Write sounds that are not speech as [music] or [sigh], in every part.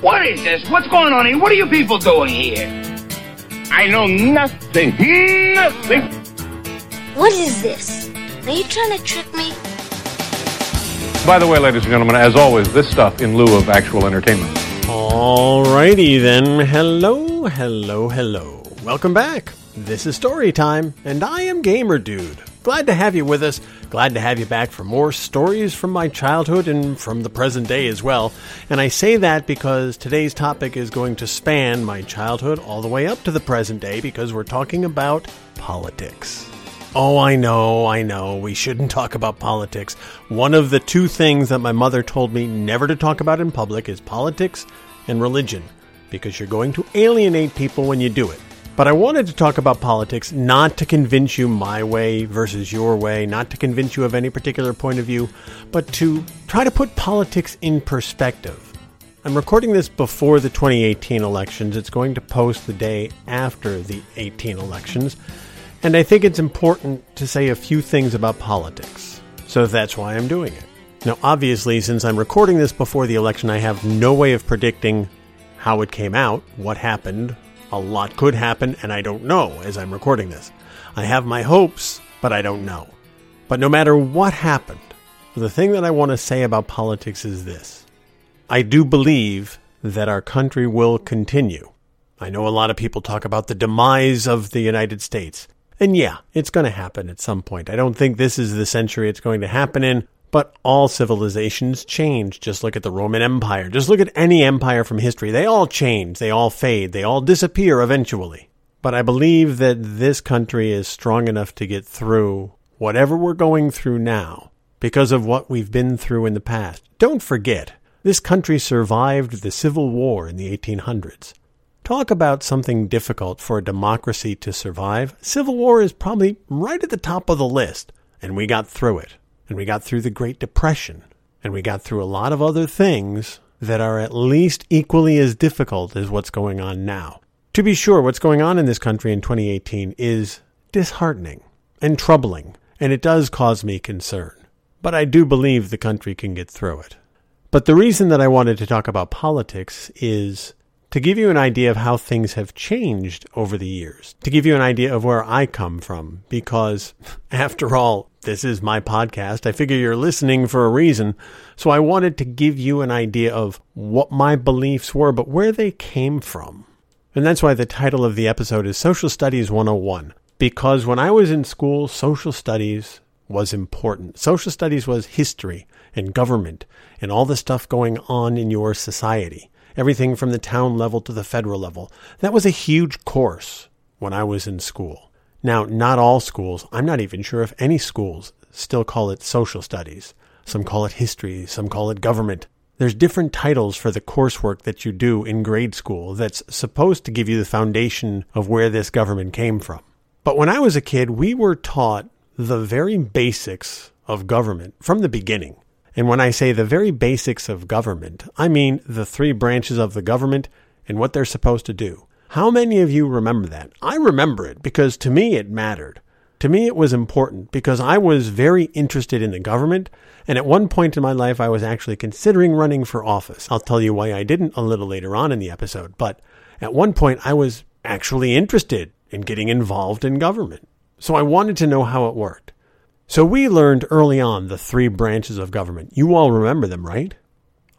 What is this? What's going on here? What are you people doing here? I know nothing. Nothing. What is this? Are you trying to trick me? By the way, ladies and gentlemen, as always, this stuff in lieu of actual entertainment. Alrighty then. Hello, hello, hello. Welcome back. This is Story Time, and I am Gamer Dude. Glad to have you with us. Glad to have you back for more stories from my childhood and from the present day as well. And I say that because today's topic is going to span my childhood all the way up to the present day because we're talking about politics. Oh, I know, I know, we shouldn't talk about politics. One of the two things that my mother told me never to talk about in public is politics and religion because you're going to alienate people when you do it. But I wanted to talk about politics not to convince you my way versus your way, not to convince you of any particular point of view, but to try to put politics in perspective. I'm recording this before the 2018 elections. It's going to post the day after the 18 elections. And I think it's important to say a few things about politics. So that's why I'm doing it. Now, obviously, since I'm recording this before the election, I have no way of predicting how it came out, what happened, a lot could happen, and I don't know as I'm recording this. I have my hopes, but I don't know. But no matter what happened, the thing that I want to say about politics is this I do believe that our country will continue. I know a lot of people talk about the demise of the United States. And yeah, it's going to happen at some point. I don't think this is the century it's going to happen in, but all civilizations change. Just look at the Roman Empire. Just look at any empire from history. They all change. They all fade. They all disappear eventually. But I believe that this country is strong enough to get through whatever we're going through now because of what we've been through in the past. Don't forget, this country survived the Civil War in the 1800s. Talk about something difficult for a democracy to survive. Civil War is probably right at the top of the list, and we got through it and we got through the Great Depression, and we got through a lot of other things that are at least equally as difficult as what's going on now. To be sure, what's going on in this country in 2018 is disheartening and troubling, and it does cause me concern. But I do believe the country can get through it. But the reason that I wanted to talk about politics is to give you an idea of how things have changed over the years, to give you an idea of where I come from, because [laughs] after all, this is my podcast. I figure you're listening for a reason. So I wanted to give you an idea of what my beliefs were, but where they came from. And that's why the title of the episode is Social Studies 101. Because when I was in school, social studies was important. Social studies was history and government and all the stuff going on in your society. Everything from the town level to the federal level. That was a huge course when I was in school. Now, not all schools, I'm not even sure if any schools still call it social studies. Some call it history, some call it government. There's different titles for the coursework that you do in grade school that's supposed to give you the foundation of where this government came from. But when I was a kid, we were taught the very basics of government from the beginning. And when I say the very basics of government, I mean the three branches of the government and what they're supposed to do. How many of you remember that? I remember it because to me it mattered. To me, it was important because I was very interested in the government. And at one point in my life, I was actually considering running for office. I'll tell you why I didn't a little later on in the episode. But at one point, I was actually interested in getting involved in government. So I wanted to know how it worked. So we learned early on the three branches of government. You all remember them, right?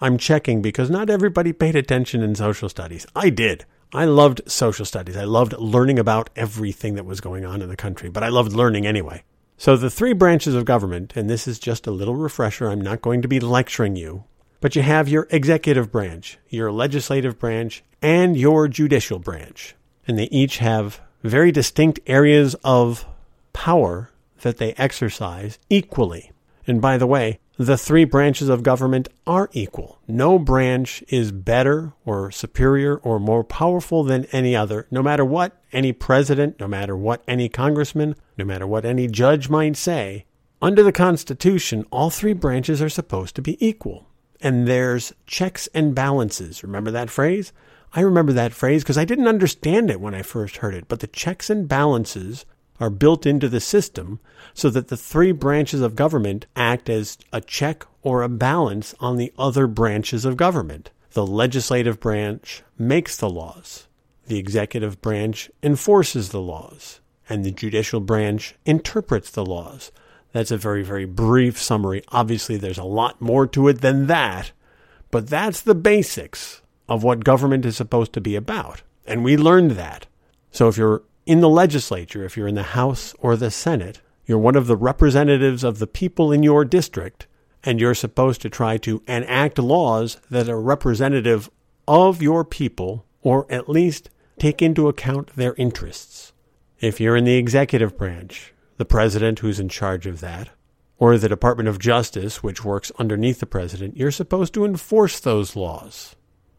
I'm checking because not everybody paid attention in social studies. I did. I loved social studies. I loved learning about everything that was going on in the country, but I loved learning anyway. So, the three branches of government, and this is just a little refresher, I'm not going to be lecturing you, but you have your executive branch, your legislative branch, and your judicial branch. And they each have very distinct areas of power that they exercise equally. And by the way, the three branches of government are equal. No branch is better or superior or more powerful than any other, no matter what any president, no matter what any congressman, no matter what any judge might say. Under the Constitution, all three branches are supposed to be equal. And there's checks and balances. Remember that phrase? I remember that phrase because I didn't understand it when I first heard it, but the checks and balances are built into the system so that the three branches of government act as a check or a balance on the other branches of government. The legislative branch makes the laws. The executive branch enforces the laws. And the judicial branch interprets the laws. That's a very, very brief summary. Obviously, there's a lot more to it than that, but that's the basics of what government is supposed to be about. And we learned that. So if you're in the legislature, if you're in the House or the Senate, you're one of the representatives of the people in your district, and you're supposed to try to enact laws that are representative of your people, or at least take into account their interests. If you're in the executive branch, the president who's in charge of that, or the Department of Justice, which works underneath the president, you're supposed to enforce those laws.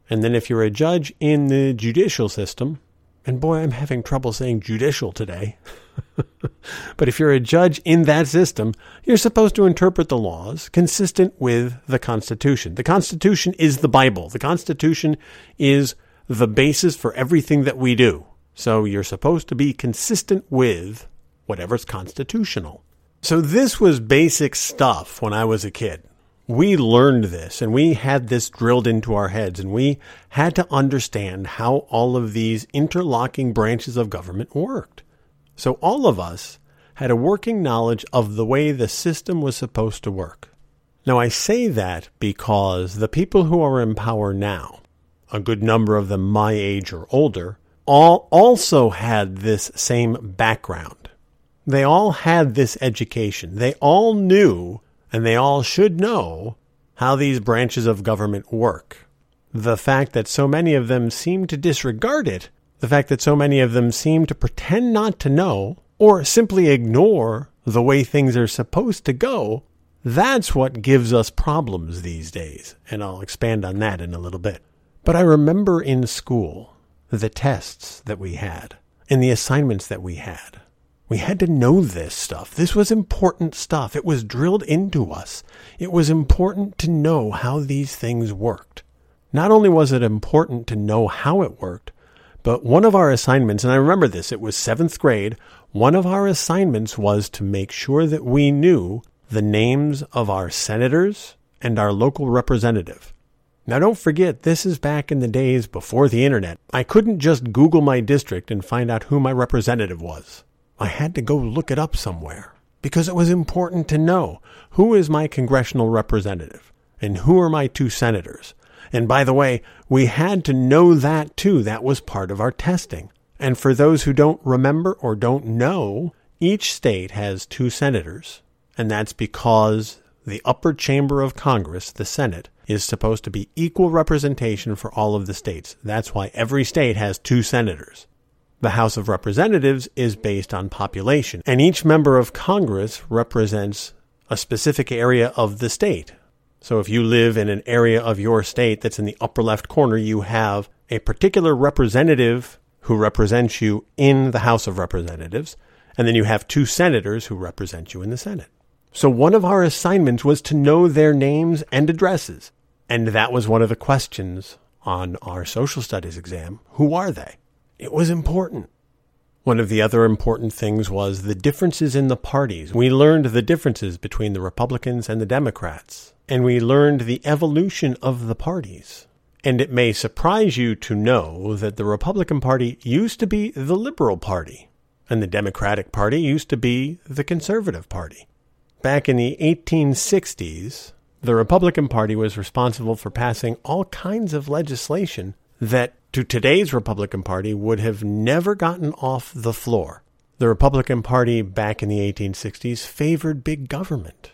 And then if you're a judge in the judicial system, and boy, I'm having trouble saying judicial today. [laughs] but if you're a judge in that system, you're supposed to interpret the laws consistent with the Constitution. The Constitution is the Bible. The Constitution is the basis for everything that we do. So you're supposed to be consistent with whatever's constitutional. So this was basic stuff when I was a kid. We learned this and we had this drilled into our heads and we had to understand how all of these interlocking branches of government worked. So all of us had a working knowledge of the way the system was supposed to work. Now I say that because the people who are in power now, a good number of them my age or older, all also had this same background. They all had this education. They all knew, and they all should know, how these branches of government work. The fact that so many of them seem to disregard it the fact that so many of them seem to pretend not to know or simply ignore the way things are supposed to go, that's what gives us problems these days. And I'll expand on that in a little bit. But I remember in school the tests that we had and the assignments that we had. We had to know this stuff. This was important stuff. It was drilled into us. It was important to know how these things worked. Not only was it important to know how it worked, but one of our assignments, and I remember this, it was seventh grade. One of our assignments was to make sure that we knew the names of our senators and our local representative. Now, don't forget, this is back in the days before the internet. I couldn't just Google my district and find out who my representative was. I had to go look it up somewhere because it was important to know who is my congressional representative and who are my two senators and by the way, we had to know that too. That was part of our testing. And for those who don't remember or don't know, each state has two senators. And that's because the upper chamber of Congress, the Senate, is supposed to be equal representation for all of the states. That's why every state has two senators. The House of Representatives is based on population, and each member of Congress represents a specific area of the state. So if you live in an area of your state that's in the upper left corner, you have a particular representative who represents you in the House of Representatives, and then you have two senators who represent you in the Senate. So one of our assignments was to know their names and addresses. And that was one of the questions on our social studies exam. Who are they? It was important. One of the other important things was the differences in the parties. We learned the differences between the Republicans and the Democrats and we learned the evolution of the parties. And it may surprise you to know that the Republican Party used to be the Liberal Party, and the Democratic Party used to be the Conservative Party. Back in the 1860s, the Republican Party was responsible for passing all kinds of legislation that to today's Republican Party would have never gotten off the floor. The Republican Party back in the 1860s favored big government.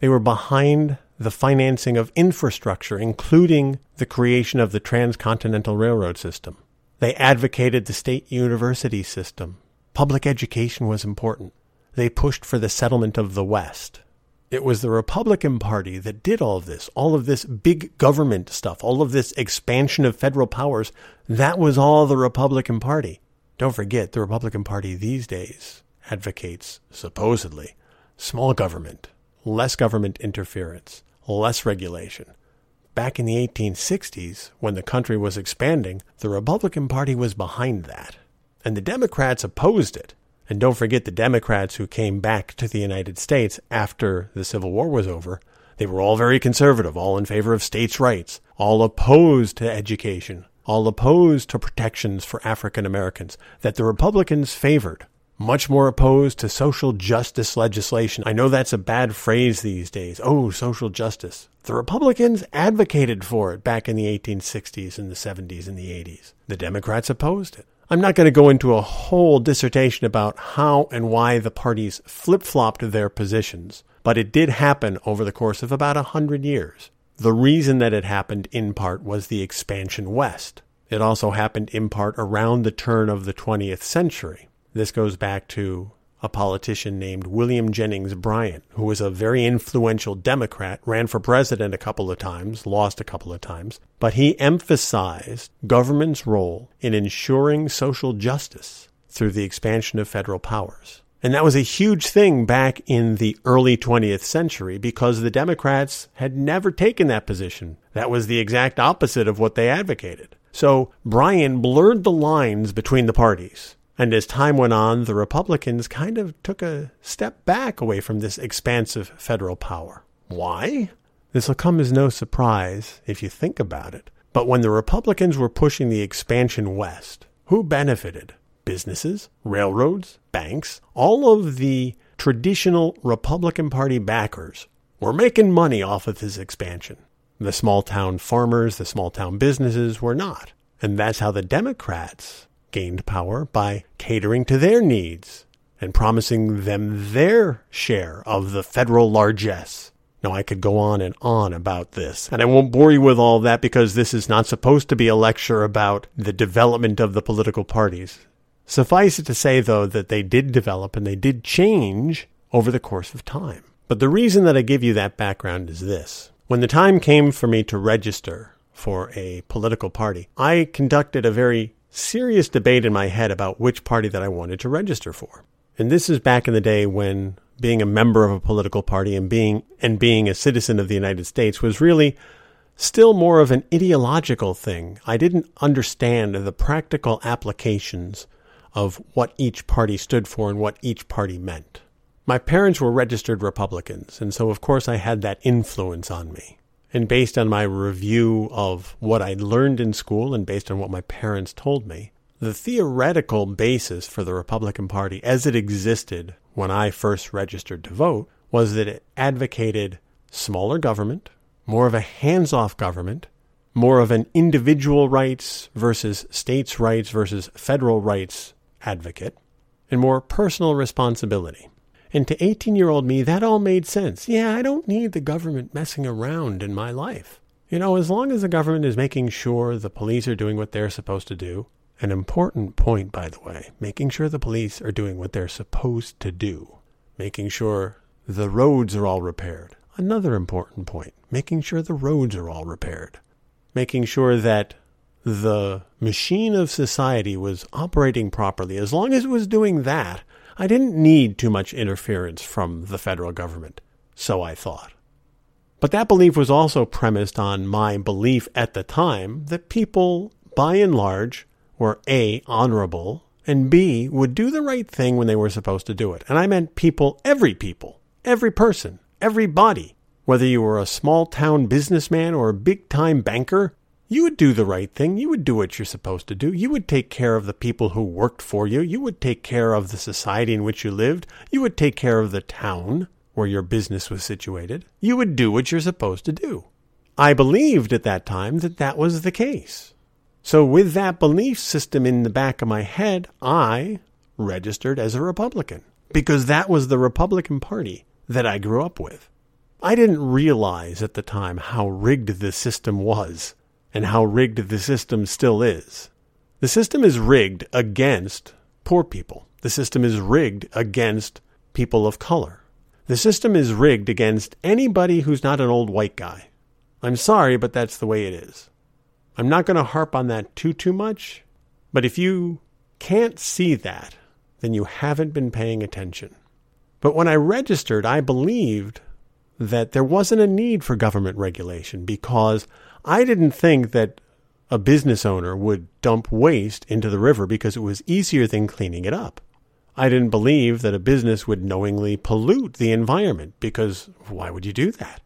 They were behind the financing of infrastructure, including the creation of the transcontinental railroad system. They advocated the state university system. Public education was important. They pushed for the settlement of the West. It was the Republican Party that did all of this, all of this big government stuff, all of this expansion of federal powers. That was all the Republican Party. Don't forget, the Republican Party these days advocates, supposedly, small government, less government interference, less regulation. Back in the 1860s, when the country was expanding, the Republican Party was behind that. And the Democrats opposed it. And don't forget the Democrats who came back to the United States after the Civil War was over, They were all very conservative, all in favor of states' rights, all opposed to education, all opposed to protections for African Americans that the Republicans favored. Much more opposed to social justice legislation. I know that's a bad phrase these days. Oh, social justice. The Republicans advocated for it back in the 1860s and the 70s and the 80s. The Democrats opposed it. I'm not going to go into a whole dissertation about how and why the parties flip flopped their positions, but it did happen over the course of about a hundred years. The reason that it happened in part was the expansion west. It also happened in part around the turn of the 20th century. This goes back to a politician named William Jennings Bryan, who was a very influential Democrat, ran for president a couple of times, lost a couple of times, but he emphasized government's role in ensuring social justice through the expansion of federal powers. And that was a huge thing back in the early 20th century because the Democrats had never taken that position. That was the exact opposite of what they advocated. So Bryan blurred the lines between the parties and as time went on, the Republicans kind of took a step back away from this expansive federal power. Why? This will come as no surprise if you think about it. But when the Republicans were pushing the expansion west, who benefited? Businesses, railroads, banks, all of the traditional Republican Party backers were making money off of this expansion. The small town farmers, the small town businesses were not. And that's how the Democrats gained power by catering to their needs and promising them their share of the federal largesse. Now, I could go on and on about this, and I won't bore you with all that because this is not supposed to be a lecture about the development of the political parties. Suffice it to say, though, that they did develop and they did change over the course of time. But the reason that I give you that background is this. When the time came for me to register for a political party, I conducted a very serious debate in my head about which party that I wanted to register for. And this is back in the day when being a member of a political party and being and being a citizen of the United States was really still more of an ideological thing. I didn't understand the practical applications of what each party stood for and what each party meant. My parents were registered Republicans, and so of course I had that influence on me. And based on my review of what I'd learned in school and based on what my parents told me, the theoretical basis for the Republican Party as it existed when I first registered to vote was that it advocated smaller government, more of a hands off government, more of an individual rights versus states' rights versus federal rights advocate, and more personal responsibility. And to 18 year old me, that all made sense. Yeah, I don't need the government messing around in my life. You know, as long as the government is making sure the police are doing what they're supposed to do, an important point, by the way, making sure the police are doing what they're supposed to do, making sure the roads are all repaired. Another important point, making sure the roads are all repaired, making sure that the machine of society was operating properly. As long as it was doing that, I didn't need too much interference from the federal government, so I thought. But that belief was also premised on my belief at the time that people, by and large, were A, honorable, and B, would do the right thing when they were supposed to do it. And I meant people, every people, every person, everybody. Whether you were a small town businessman or a big time banker, you would do the right thing. You would do what you're supposed to do. You would take care of the people who worked for you. You would take care of the society in which you lived. You would take care of the town where your business was situated. You would do what you're supposed to do. I believed at that time that that was the case. So, with that belief system in the back of my head, I registered as a Republican because that was the Republican Party that I grew up with. I didn't realize at the time how rigged the system was and how rigged the system still is. The system is rigged against poor people. The system is rigged against people of color. The system is rigged against anybody who's not an old white guy. I'm sorry, but that's the way it is. I'm not going to harp on that too, too much, but if you can't see that, then you haven't been paying attention. But when I registered, I believed that there wasn't a need for government regulation because I didn't think that a business owner would dump waste into the river because it was easier than cleaning it up. I didn't believe that a business would knowingly pollute the environment because why would you do that?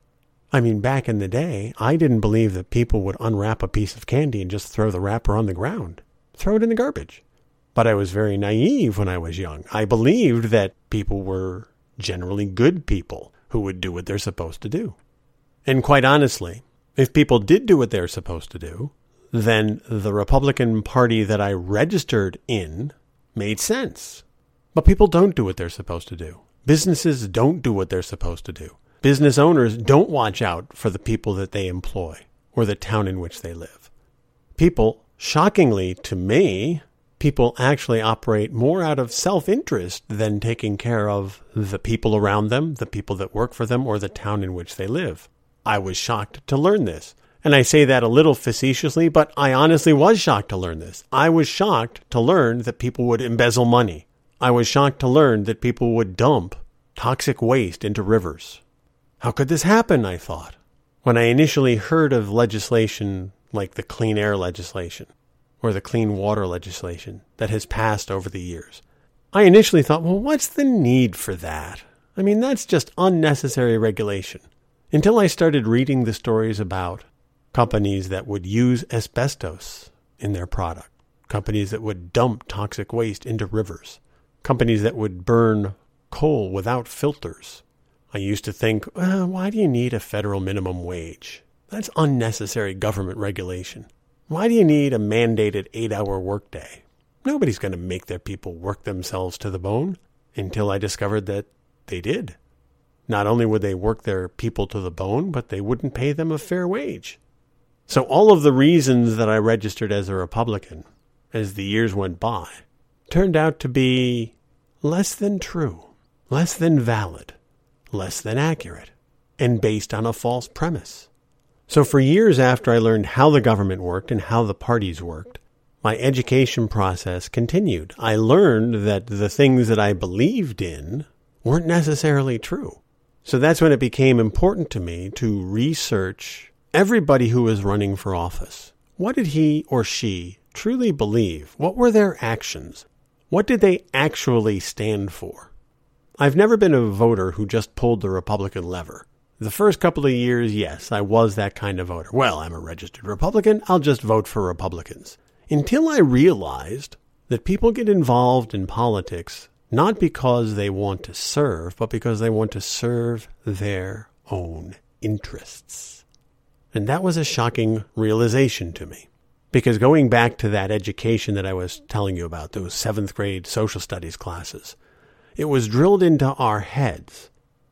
I mean, back in the day, I didn't believe that people would unwrap a piece of candy and just throw the wrapper on the ground, throw it in the garbage. But I was very naive when I was young. I believed that people were generally good people who would do what they're supposed to do. And quite honestly, if people did do what they're supposed to do, then the Republican Party that I registered in made sense. But people don't do what they're supposed to do. Businesses don't do what they're supposed to do. Business owners don't watch out for the people that they employ or the town in which they live. People, shockingly to me, people actually operate more out of self interest than taking care of the people around them, the people that work for them, or the town in which they live. I was shocked to learn this. And I say that a little facetiously, but I honestly was shocked to learn this. I was shocked to learn that people would embezzle money. I was shocked to learn that people would dump toxic waste into rivers. How could this happen? I thought. When I initially heard of legislation like the clean air legislation or the clean water legislation that has passed over the years, I initially thought, well, what's the need for that? I mean, that's just unnecessary regulation. Until I started reading the stories about companies that would use asbestos in their product, companies that would dump toxic waste into rivers, companies that would burn coal without filters. I used to think, well, why do you need a federal minimum wage? That's unnecessary government regulation. Why do you need a mandated eight hour workday? Nobody's going to make their people work themselves to the bone until I discovered that they did. Not only would they work their people to the bone, but they wouldn't pay them a fair wage. So all of the reasons that I registered as a Republican as the years went by turned out to be less than true, less than valid, less than accurate, and based on a false premise. So for years after I learned how the government worked and how the parties worked, my education process continued. I learned that the things that I believed in weren't necessarily true. So that's when it became important to me to research everybody who was running for office. What did he or she truly believe? What were their actions? What did they actually stand for? I've never been a voter who just pulled the Republican lever. The first couple of years, yes, I was that kind of voter. Well, I'm a registered Republican, I'll just vote for Republicans. Until I realized that people get involved in politics not because they want to serve, but because they want to serve their own interests. And that was a shocking realization to me. Because going back to that education that I was telling you about, those seventh grade social studies classes, it was drilled into our heads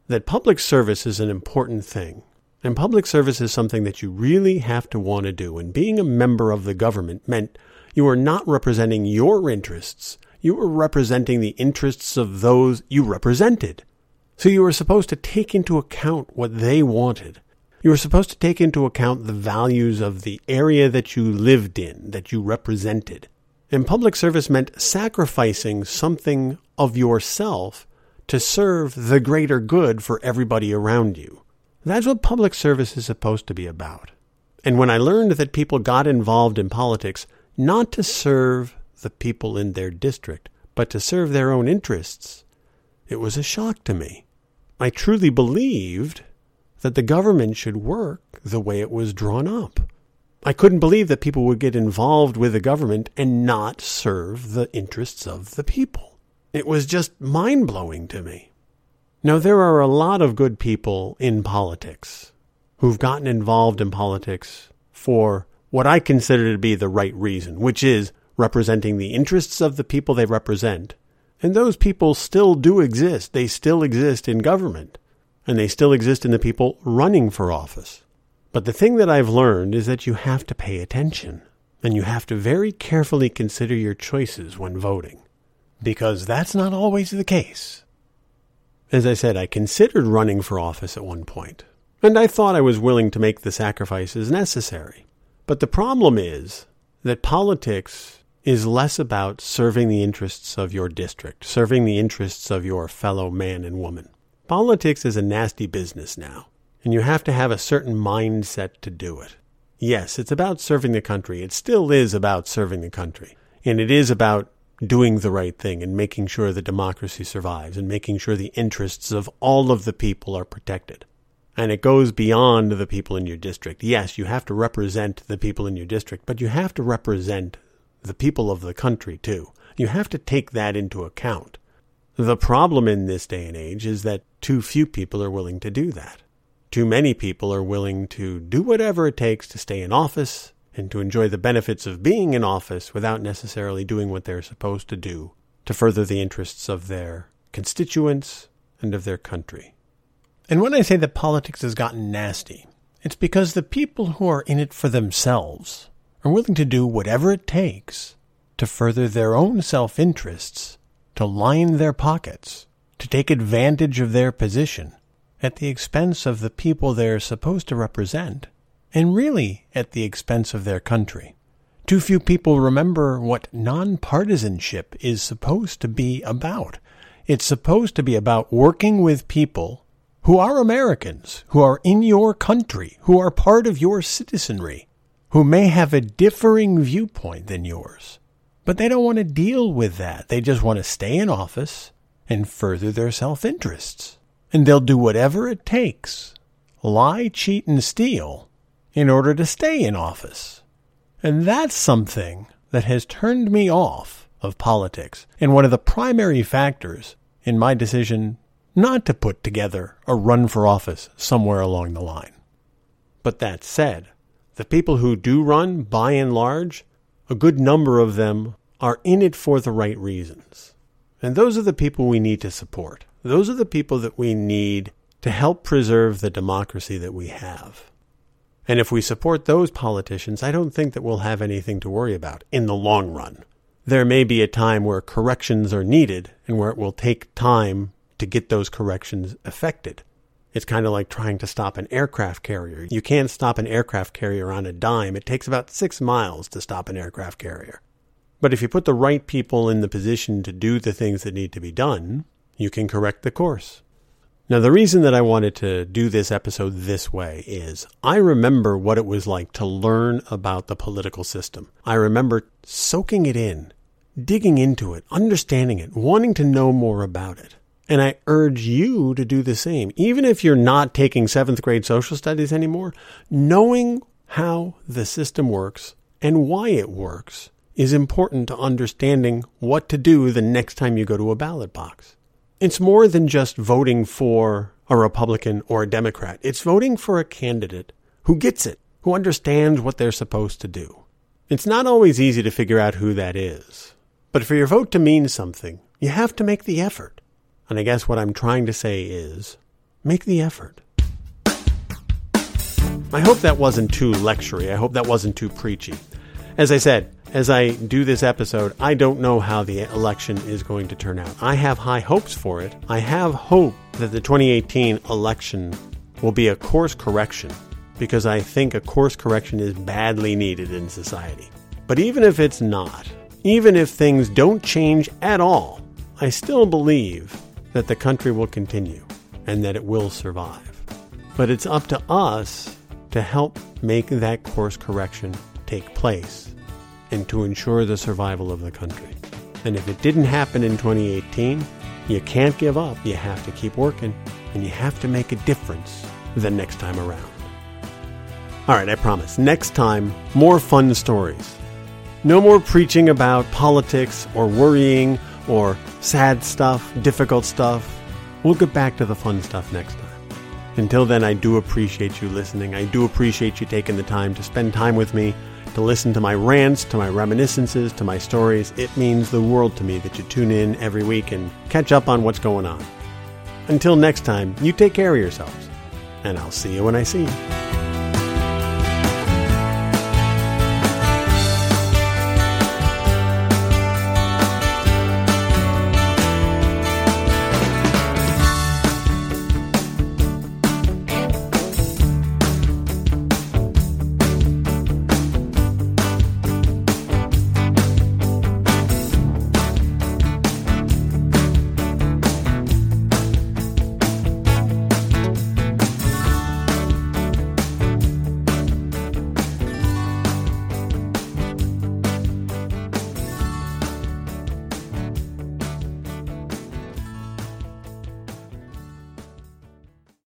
that public service is an important thing. And public service is something that you really have to want to do. And being a member of the government meant you were not representing your interests, you were representing the interests of those you represented. So you were supposed to take into account what they wanted you were supposed to take into account the values of the area that you lived in, that you represented. And public service meant sacrificing something of yourself to serve the greater good for everybody around you. That's what public service is supposed to be about. And when I learned that people got involved in politics not to serve the people in their district, but to serve their own interests, it was a shock to me. I truly believed that the government should work the way it was drawn up. I couldn't believe that people would get involved with the government and not serve the interests of the people. It was just mind blowing to me. Now, there are a lot of good people in politics who've gotten involved in politics for what I consider to be the right reason, which is representing the interests of the people they represent. And those people still do exist. They still exist in government and they still exist in the people running for office. But the thing that I've learned is that you have to pay attention, and you have to very carefully consider your choices when voting, because that's not always the case. As I said, I considered running for office at one point, and I thought I was willing to make the sacrifices necessary. But the problem is that politics is less about serving the interests of your district, serving the interests of your fellow man and woman. Politics is a nasty business now, and you have to have a certain mindset to do it. Yes, it's about serving the country. It still is about serving the country. And it is about doing the right thing and making sure that democracy survives and making sure the interests of all of the people are protected. And it goes beyond the people in your district. Yes, you have to represent the people in your district, but you have to represent the people of the country too. You have to take that into account. The problem in this day and age is that too few people are willing to do that. Too many people are willing to do whatever it takes to stay in office and to enjoy the benefits of being in office without necessarily doing what they're supposed to do to further the interests of their constituents and of their country. And when I say that politics has gotten nasty, it's because the people who are in it for themselves willing to do whatever it takes to further their own self interests to line their pockets, to take advantage of their position at the expense of the people they're supposed to represent, and really at the expense of their country. Too few people remember what nonpartisanship is supposed to be about. It's supposed to be about working with people who are Americans, who are in your country, who are part of your citizenry, who may have a differing viewpoint than yours, but they don't want to deal with that. They just want to stay in office and further their self interests. And they'll do whatever it takes lie, cheat, and steal in order to stay in office. And that's something that has turned me off of politics and one of the primary factors in my decision not to put together a run for office somewhere along the line. But that said, the people who do run, by and large, a good number of them are in it for the right reasons. And those are the people we need to support. Those are the people that we need to help preserve the democracy that we have. And if we support those politicians, I don't think that we'll have anything to worry about in the long run. There may be a time where corrections are needed and where it will take time to get those corrections effected. It's kind of like trying to stop an aircraft carrier. You can't stop an aircraft carrier on a dime. It takes about six miles to stop an aircraft carrier. But if you put the right people in the position to do the things that need to be done, you can correct the course. Now, the reason that I wanted to do this episode this way is I remember what it was like to learn about the political system. I remember soaking it in, digging into it, understanding it, wanting to know more about it. And I urge you to do the same. Even if you're not taking seventh grade social studies anymore, knowing how the system works and why it works is important to understanding what to do the next time you go to a ballot box. It's more than just voting for a Republican or a Democrat. It's voting for a candidate who gets it, who understands what they're supposed to do. It's not always easy to figure out who that is. But for your vote to mean something, you have to make the effort. And I guess what I'm trying to say is make the effort. I hope that wasn't too lectury. I hope that wasn't too preachy. As I said, as I do this episode, I don't know how the election is going to turn out. I have high hopes for it. I have hope that the 2018 election will be a course correction because I think a course correction is badly needed in society. But even if it's not, even if things don't change at all, I still believe that the country will continue and that it will survive. But it's up to us to help make that course correction take place and to ensure the survival of the country. And if it didn't happen in 2018, you can't give up. You have to keep working and you have to make a difference the next time around. All right, I promise. Next time, more fun stories. No more preaching about politics or worrying or sad stuff, difficult stuff. We'll get back to the fun stuff next time. Until then, I do appreciate you listening. I do appreciate you taking the time to spend time with me, to listen to my rants, to my reminiscences, to my stories. It means the world to me that you tune in every week and catch up on what's going on. Until next time, you take care of yourselves, and I'll see you when I see you.